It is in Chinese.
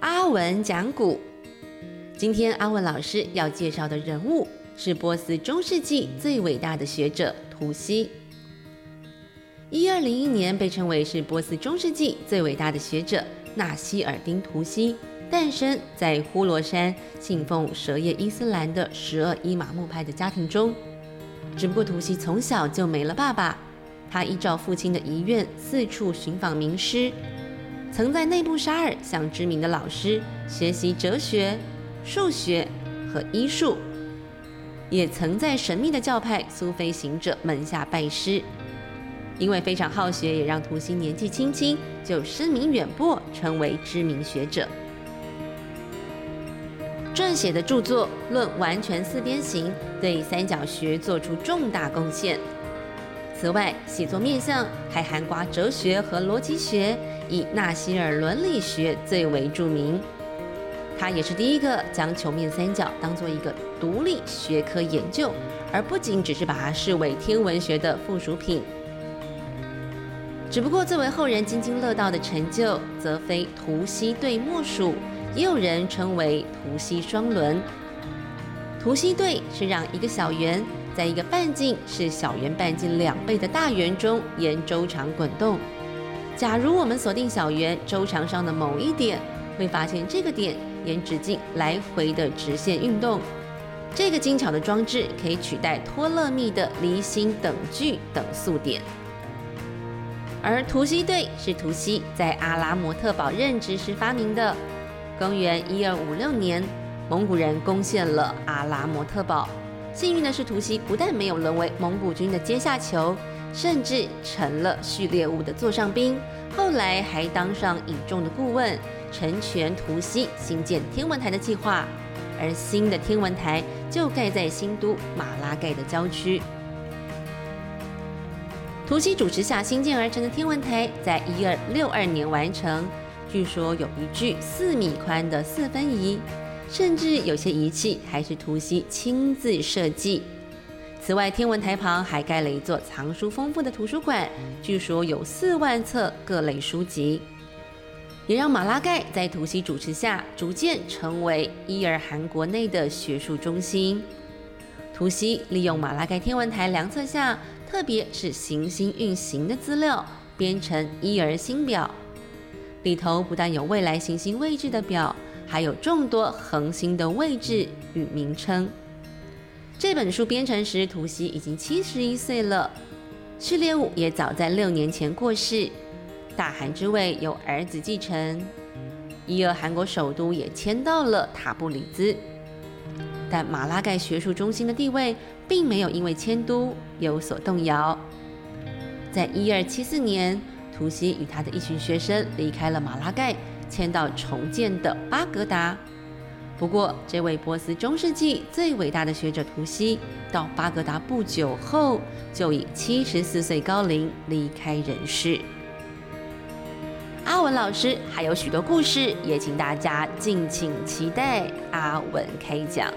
阿文讲古。今天阿文老师要介绍的人物是波斯中世纪最伟大的学者图西。一二零一年被称为是波斯中世纪最伟大的学者纳西尔丁图西，诞生在呼罗珊信奉什叶伊斯兰的十二伊玛目派的家庭中。只不过图西从小就没了爸爸，他依照父亲的遗愿四处寻访名师。曾在内布沙尔向知名的老师学习哲学、数学和医术，也曾在神秘的教派苏菲行者门下拜师。因为非常好学，也让图西年纪轻轻就声名远播，成为知名学者。撰写的著作《论完全四边形》对三角学做出重大贡献。此外，写作面向还涵盖哲学和逻辑学。以纳希尔伦理学最为著名，他也是第一个将球面三角当做一个独立学科研究，而不仅只是把它视为天文学的附属品。只不过，作为后人津津乐道的成就，则非图西对莫属，也有人称为图西双轮。图西对是让一个小圆在一个半径是小圆半径两倍的大圆中沿周长滚动。假如我们锁定小圆周长上的某一点，会发现这个点沿直径来回的直线运动。这个精巧的装置可以取代托勒密的离心等距等速点。而图西对是图西在阿拉摩特堡任职时发明的。公元一二五六年，蒙古人攻陷了阿拉摩特堡。幸运的是，图西不但没有沦为蒙古军的阶下囚。甚至成了序列物的座上宾，后来还当上倚重的顾问，成全图西新建天文台的计划。而新的天文台就盖在新都马拉盖的郊区。图西主持下新建而成的天文台，在一二六二年完成。据说有一具四米宽的四分仪，甚至有些仪器还是图西亲自设计。此外，天文台旁还盖了一座藏书丰富的图书馆，据说有四万册各类书籍，也让马拉盖在图西主持下逐渐成为伊尔汗国内的学术中心。图西利用马拉盖天文台量测下，特别是行星运行的资料，编成伊尔星表，里头不但有未来行星位置的表，还有众多恒星的位置与名称。这本书编成时，图西已经七十一岁了。序列五也早在六年前过世，大汗之位由儿子继承。伊尔韩国首都也迁到了塔布里兹，但马拉盖学术中心的地位并没有因为迁都有所动摇。在一二七四年，图西与他的一群学生离开了马拉盖，迁到重建的巴格达。不过，这位波斯中世纪最伟大的学者图西，到巴格达不久后，就以七十四岁高龄离开人世。阿文老师还有许多故事，也请大家敬请期待阿文开讲。